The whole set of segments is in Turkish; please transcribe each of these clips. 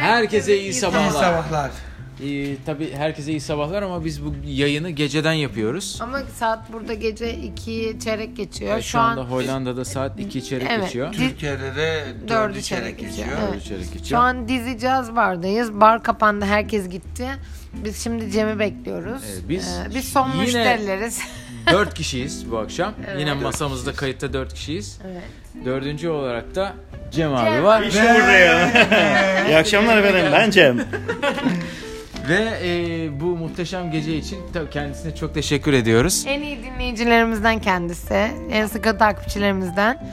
Herkese iyi İyi sabahlar. sabahlar. Ee, tabii herkese iyi sabahlar ama biz bu yayını geceden yapıyoruz. Ama saat burada gece 2 çeyrek geçiyor. Şu, Şu, anda an Hollanda'da saat 2 çeyrek Evet. geçiyor. Türkiye'de de Dördü dördü çeyrek çeyrek geçiyor. Evet. Dördü çeyrek şu geçiyor. an dizi caz bardayız. Bar kapandı, herkes gitti. Biz şimdi Cem'i bekliyoruz. Evet, biz Ee, biz son yine- müşterileriz. 4 kişiyiz bu akşam. Evet. Yine masamızda kayıtta 4 kişiyiz. evet. Dördüncü olarak da Cem abi var. İşte buradayım. İyi akşamlar efendim. Ben Cem. Ve e, bu muhteşem gece için tabii kendisine çok teşekkür ediyoruz. En iyi dinleyicilerimizden kendisi. En sıkı takipçilerimizden.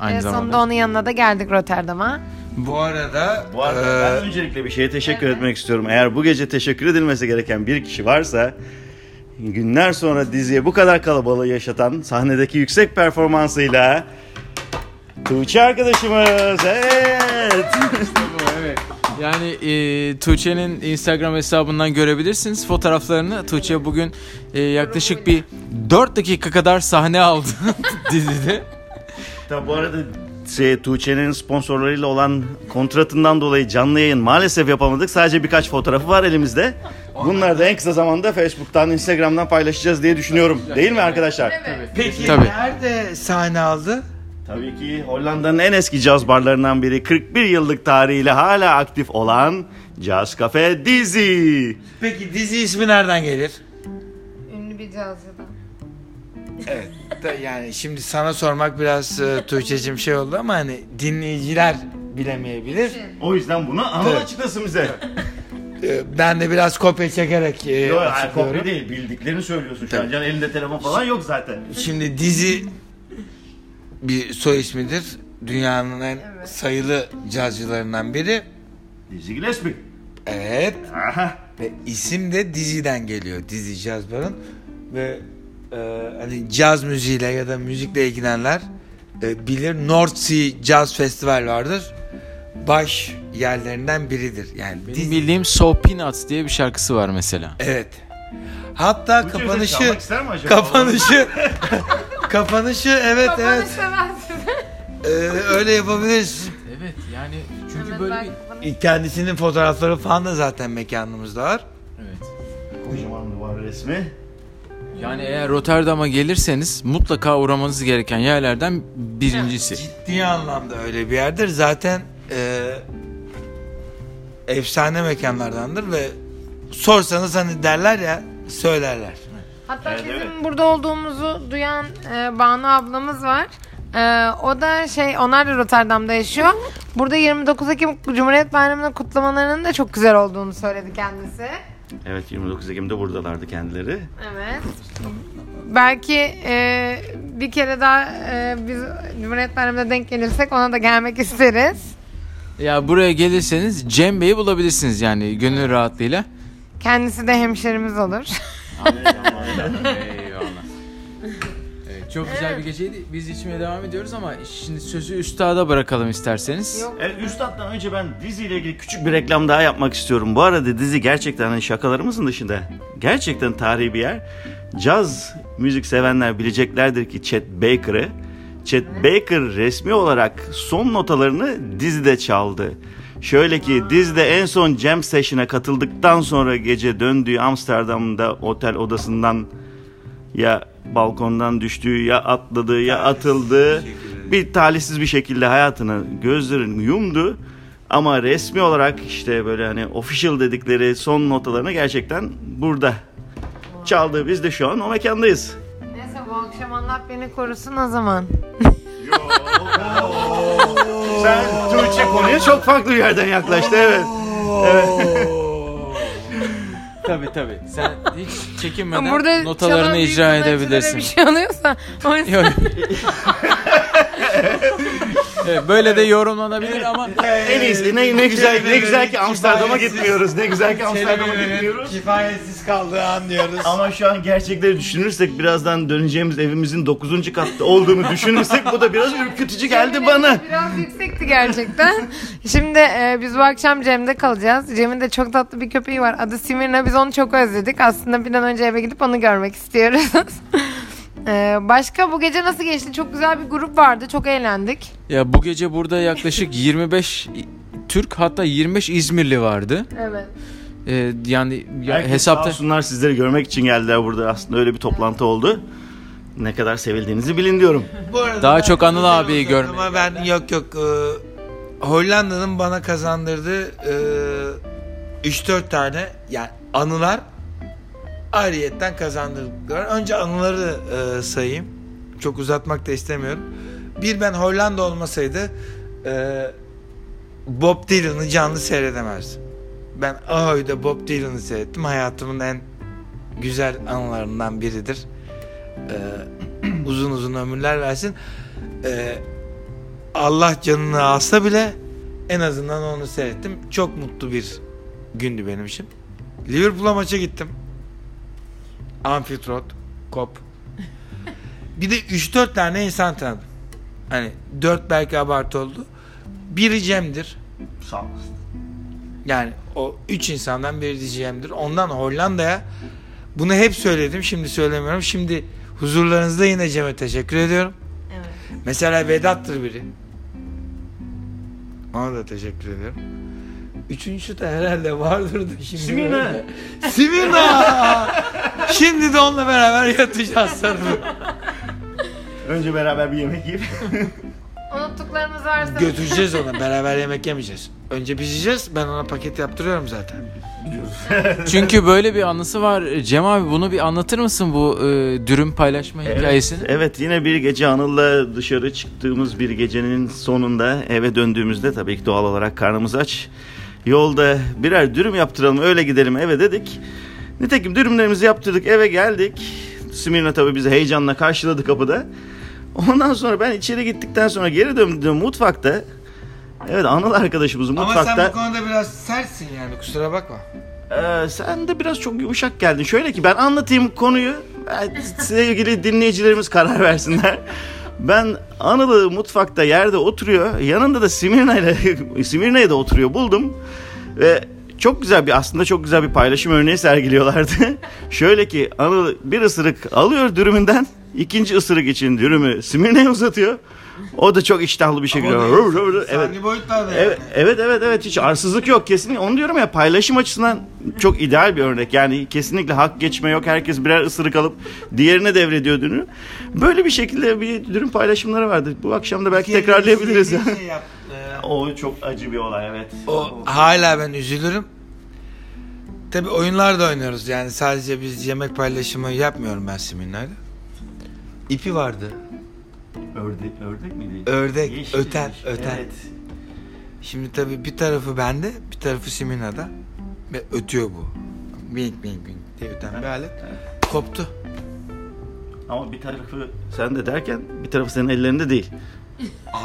Aynı sonunda zamanda. onun yanına da geldik Rotterdam'a. Bu arada, Bu arada e, ben öncelikle bir şeye teşekkür etmek istiyorum. Eğer bu gece teşekkür edilmesi gereken bir kişi varsa günler sonra diziye bu kadar kalabalığı yaşatan sahnedeki yüksek performansıyla Tuğçe arkadaşımız. Evet. Evet. Yani e, Tuğçe'nin Instagram hesabından görebilirsiniz fotoğraflarını. Tuğçe bugün e, yaklaşık bir 4 dakika kadar sahne aldı dizide. Tabi bu arada şey, Tuğçe'nin sponsorlarıyla olan kontratından dolayı canlı yayın maalesef yapamadık. Sadece birkaç fotoğrafı var elimizde. Bunları da en kısa zamanda Facebook'tan, Instagram'dan paylaşacağız diye düşünüyorum. Değil mi arkadaşlar? peki Tabii. nerede sahne aldı? Tabii ki Hollanda'nın en eski caz barlarından biri 41 yıllık tarihiyle hala aktif olan Caz Cafe Dizi. Peki dizi ismi nereden gelir? Ünlü bir cazcıdan. Evet. da- yani şimdi sana sormak biraz e, Tuğçe'cim şey oldu ama hani dinleyiciler bilemeyebilir. O yüzden bunu Anıl Evet. açıklasın bize. E, ben de biraz kopya çekerek e, Yok hayır, açıklıyorum. kopya değil bildiklerini söylüyorsun şu an. Can elinde telefon falan yok zaten. Şimdi dizi bir soy ismidir. Dünyanın en Evet. sayılı cazcılarından biri. Dizzy Gillespie. Evet. Aha. Ve isim de diziden geliyor. Dizi Caz Bar'ın. Ve e, hani caz müziğiyle ya da müzikle ilgilenenler e, bilir. North Sea Jazz Festival vardır. Baş yerlerinden biridir. Yani Benim dizi- bildiğim So Peanuts diye bir şarkısı var mesela. Evet. Hatta bize kapanışı çalmak ister mi acaba? kapanışı kapanışı evet evet Kapanışta e, öyle yapabiliriz. Evet yani çünkü ben böyle bir... kapanış- Kendisinin fotoğrafları falan da zaten mekanımızda var. Evet. Kocaman duvar resmi. Yani eğer Rotterdam'a gelirseniz mutlaka uğramanız gereken yerlerden birincisi. Ciddi anlamda öyle bir yerdir. Zaten e, efsane mekanlardandır ve sorsanız hani derler ya söylerler. Hatta Evet, bizim evet. burada olduğumuzu duyan e, Banu ablamız var. E, o da şey, onlar da Rotterdam'da yaşıyor. Burada 29 Ekim Cumhuriyet Bayramı'nın kutlamalarının da çok güzel olduğunu söyledi kendisi. Evet 29 Ekim'de buradalardı kendileri. Evet. Belki e, bir kere daha e, biz Cumhuriyet Bayramı'na denk gelirsek ona da gelmek isteriz. Ya buraya gelirseniz Cem Bey'i bulabilirsiniz yani gönül rahatlığıyla. Kendisi de hemşerimiz olur. Eyvallah. Evet, çok güzel bir geceydi. Biz içmeye devam ediyoruz ama şimdi sözü üstada bırakalım isterseniz. Yok. Evet, Üstad'dan önce ben diziyle ilgili küçük bir reklam daha yapmak istiyorum. Bu arada dizi gerçekten hani şakalarımızın dışında gerçekten tarihi bir yer. Caz müzik sevenler bileceklerdir ki Chet Baker'ı. Chet Baker resmi olarak son notalarını dizide çaldı. Şöyle ki dizide en son jam session'a katıldıktan sonra gece döndüğü Amsterdam'da otel odasından ya balkondan düştüğü ya atladı ya atıldı. Bir talihsiz bir şekilde hayatını gözlerini yumdu. Ama resmi olarak işte böyle hani official dedikleri son notalarını gerçekten burada çaldı. Biz de şu an o mekandayız. Bu akşam Allah beni korusun o zaman. Sen Tuğçe konuya çok farklı bir yerden yaklaştı evet. Tabii tabii. Sen hiç çekinmeden Burada notalarını çalan büyük icra sanatçılara edebilirsin. Bir şey oluyorsa o yüzden Yok. Evet, böyle de yorumlanabilir ama En iyisi ne, ne güzel ne güzel ki Amsterdam'a gitmiyoruz. Ne güzel ki Amsterdam'a gitmiyoruz. Kifayetsiz kaldığı anlıyoruz. Ama şu an gerçekleri düşünürsek birazdan döneceğimiz evimizin 9. katta olduğunu düşünürsek bu da biraz ürkütücü geldi bana. Biraz yüksekti gerçekten. Şimdi e, biz bu akşam Cem'de kalacağız. Cem'in de çok tatlı bir köpeği var. Adı Simirna. Biz onu çok özledik. Aslında bir an önce eve gidip onu görmek istiyoruz. E, başka bu gece nasıl geçti? Çok güzel bir grup vardı. Çok eğlendik. ya bu gece burada yaklaşık 25 Türk hatta 25 İzmirli vardı. Evet. E, yani ya, Herkes hesapta sağ olsunlar sizleri görmek için geldiler burada. Aslında öyle bir toplantı oldu. Ne kadar sevildiğinizi bilin diyorum. Bu arada Daha ben çok Anıl güzel abiyi görmeye Ama ben yok yok e, Hollanda'nın bana kazandırdığı e, 3-4 tane yani anılar ayrıyetten kazandırdıkları. Önce anıları e, sayayım. Çok uzatmak da istemiyorum. Bir ben Hollanda olmasaydı e, Bob Dylan'ı canlı seyredemezdim. Ben Ahoy'da Bob Dylan'ı seyrettim. Hayatımın en güzel anılarından biridir. E, uzun uzun ömürler versin. E, Allah canını alsa bile en azından onu seyrettim. Çok mutlu bir gündü benim için. Liverpool'a maça gittim. Road, Kop. Bir de 3-4 tane insan tanıdım. Hani 4 belki abartı oldu. Biri Cem'dir. Sağ olasın. Yani o 3 insandan biri Cem'dir. Ondan Hollanda'ya bunu hep söyledim. Şimdi söylemiyorum. Şimdi huzurlarınızda yine Cem'e teşekkür ediyorum. Evet. Mesela Vedat'tır biri. Ona da teşekkür ediyorum. Üçüncüsü de herhalde vardır da şimdi. Simina. böyle. Simina! şimdi de onunla beraber yatacağız sarılıp. Önce beraber bir yemek yiyip Unuttuklarımız varsa Götüreceğiz ona. Beraber yemek yemeyeceğiz. Önce biz yiyeceğiz. Ben ona paket yaptırıyorum zaten. çünkü böyle bir anısı var. Cem abi bunu bir anlatır mısın bu e, dürüm paylaşma hikayesini? Evet, evet yine bir gece Anıl'la dışarı çıktığımız bir gecenin sonunda eve döndüğümüzde tabii ki doğal olarak karnımız aç. Yolda birer dürüm yaptıralım öyle gidelim eve dedik. Nitekim dürümlerimizi yaptırdık eve geldik. Simirna tabii bizi heyecanla karşıladı kapıda. Ondan sonra ben içeri gittikten sonra geri döndüm mutfakta. Evet Anıl arkadaşımız Ama mutfakta. sen bu konuda biraz sertsin yani kusura bakma. Ee, sen de biraz çok yumuşak geldin. Şöyle ki ben anlatayım konuyu. Sevgili dinleyicilerimiz karar versinler. Ben Anıl'ı mutfakta yerde oturuyor. Yanında da Simirna ile oturuyor buldum. Ve çok güzel bir aslında çok güzel bir paylaşım örneği sergiliyorlardı. Şöyle ki Anıl bir ısırık alıyor dürümünden. ikinci ısırık için dürümü Simirna'ya uzatıyor. O da çok iştahlı bir şekilde. evet. Sanki boyutlarda Evet, evet evet evet hiç arsızlık yok kesinlikle onu diyorum ya paylaşım açısından çok ideal bir örnek yani kesinlikle hak geçme yok herkes birer ısırık alıp diğerine devrediyor dürümü böyle bir şekilde bir dürüm paylaşımları vardı bu akşam da belki tekrarlayabiliriz ya. Şey o çok acı bir olay evet O hala ben üzülürüm. Tabi oyunlar da oynuyoruz yani sadece biz yemek paylaşımı yapmıyorum ben Siminler'le. İpi vardı. Ördek ördek miydi? Ördek, Yeşil, öten, yeşil. öten. Evet. Şimdi tabi bir tarafı bende, bir tarafı Simina'da ve ötüyor bu. Bing bing bing diye öten bir alet. Koptu. Ama bir tarafı sen de derken bir tarafı senin ellerinde değil.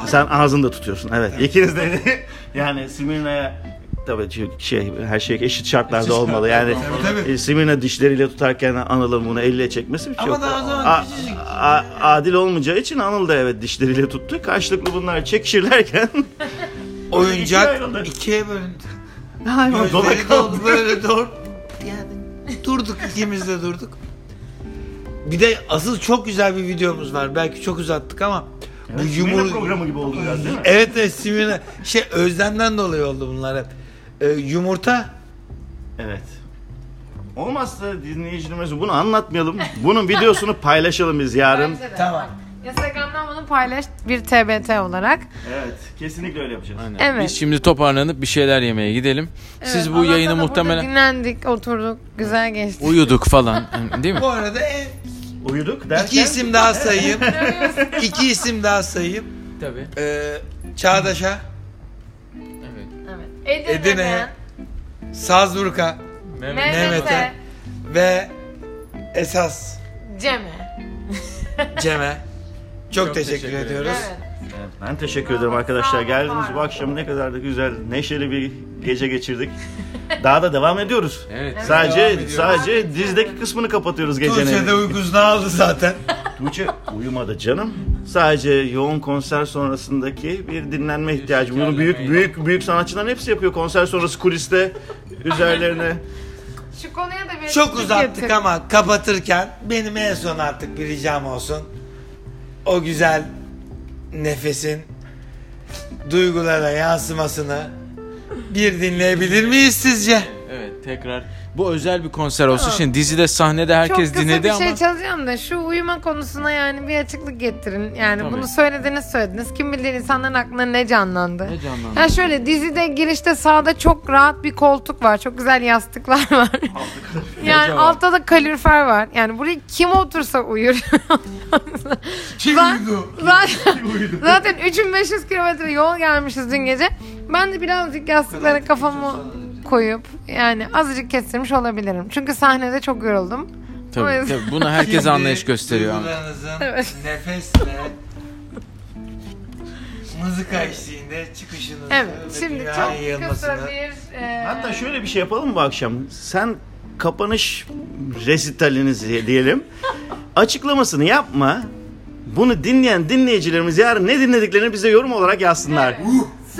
Sen ağzında tutuyorsun. Evet. İkiniz de yani Simirna'ya tabii çünkü şey her şey eşit şartlarda olmalı. Yani Tabii, tabii. e, Simirna dişleriyle tutarken Anıl'ın bunu elle çekmesi Ama çok daha o zaman a- a- adil olmayacağı için Anıl da evet dişleriyle tuttu. Karşılıklı bunlar çekişirlerken Oyuncak ikiye bölündü. hayvan dona kaldı. böyle doğru. Yani durduk ikimiz de durduk. Bir de asıl çok güzel bir videomuz var. Belki çok uzattık ama bu Evet, Simirna yumur programı gibi oldu biraz değil mi? Evet evet Simina şey özlemden dolayı oldu bunlar hep. Ee, yumurta Evet. Olmazsa dinleyicilerimize bunu anlatmayalım. Bunun videosunu paylaşalım biz yarın. Tamam. Instagram'dan bunu paylaş bir TBT olarak. Evet, kesinlikle öyle yapacağız. Aynen. Evet. Biz şimdi toparlanıp bir şeyler yemeye gidelim. Siz Evet, bu Allah'tan yayını da burada muhtemelen dinlendik, oturduk, güzel geçti. uyuduk falan değil mi? bu arada en, Uyuduk derken... iki isim daha sayayım. iki isim daha sayayım. Tabii. Ee, Çağdaş'a. Evet. Edirne'ye, Edirne'den Salzburg'a Mehmet'e, Mehmet'e. ve esas Cem'e. Cem'e çok, Çok teşekkür, teşekkür ediyoruz. Evet. Evet, ben teşekkür ederim arkadaşlar. Geldiniz bu akşam ne kadar da güzel, neşeli bir gece geçirdik. Daha da devam ediyoruz. Evet. Devam Sadece ediyoruz. sadece dizdeki kısmını kapatıyoruz Tuğçe de gecenin. uykusunu aldı zaten. Tuğçe uyumadı canım. Sadece yoğun konser sonrasındaki bir dinlenme ihtiyacı. Bunu büyük büyük büyük sanatçıların hepsi yapıyor. Konser sonrası kuliste üzerlerine Şu konuya da bir Çok uzattık getir. ama kapatırken benim en son artık bir ricam olsun. O güzel nefesin duygulara yansımasını bir dinleyebilir miyiz sizce? Tekrar bu özel bir konser olsun. Şimdi dizide sahnede herkes Çok kısa dinledi bir ama şey çalacağım da şu uyuma konusuna yani bir açıklık getirin. Yani Tabii. bunu söylediniz söylediniz. Kim bilir insanların aklına ne canlandı. ne canlandı? Ya şöyle dizide girişte sağda çok rahat bir koltuk var. Çok güzel yastıklar var. yani Kocaman. altta da kalorifer var. Yani buraya kim otursa uyur. Kim uyudu? zaten, zaten 3500 kilometre yol gelmişiz dün gece. Ben de birazcık yastıklara kafamı koyup yani azıcık kestirmiş olabilirim. Çünkü sahnede çok yoruldum. O Tabii, yüzden- tabii bunu herkes Şimdi anlayış gösteriyor. duygularınızın Evet. nefesle mızıka eşliğinde çıkışınızı Evet. ve Şimdi dünyaya çok yayılmasını kısa bir e, Hatta şöyle bir şey yapalım mı bu akşam? Sen kapanış resitalinizi diyelim. Açıklamasını yapma. Bunu dinleyen dinleyicilerimiz yarın ne dinlediklerini bize yorum olarak yazsınlar.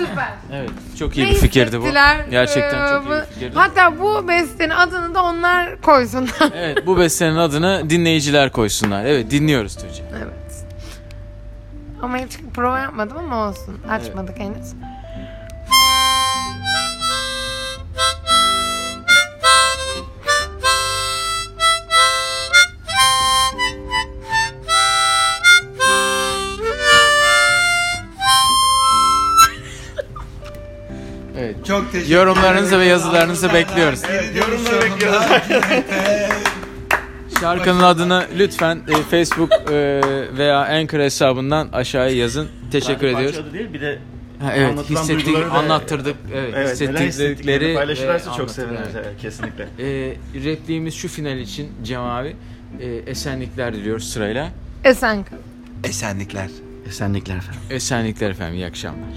Süper. Evet çok iyi Ne bir fikirdi bu. Gerçekten Ee, çok iyi bir fikirdi. Hatta bu bestenin adını da onlar koysunlar. Evet bu bestenin adını dinleyiciler koysunlar. Evet dinliyoruz Tuğçe. evet. Ama hiç prova yapmadım ama olsun. Açmadık henüz. Çok teşekkür Yorumlarınızı ve yazılarınızı bekliyoruz. Evet, yorumları bekliyoruz. Şarkının adını lütfen e, Facebook e, veya Anchor hesabından aşağıya yazın. Teşekkür ediyoruz. parçalı değil bir de Ha, evet Anlatılan hissettik, duyguları da- anlattırdık. Evet, evet, neler hissettiklerini hissettikleri paylaşırlarsa ve çok anlatırlar. seviniriz evet, kesinlikle. E, repliğimiz şu final için Cem abi. E, esenlikler diliyoruz sırayla. Esen kal. Esenlikler. Esenlikler efendim. Esenlikler efendim iyi akşamlar.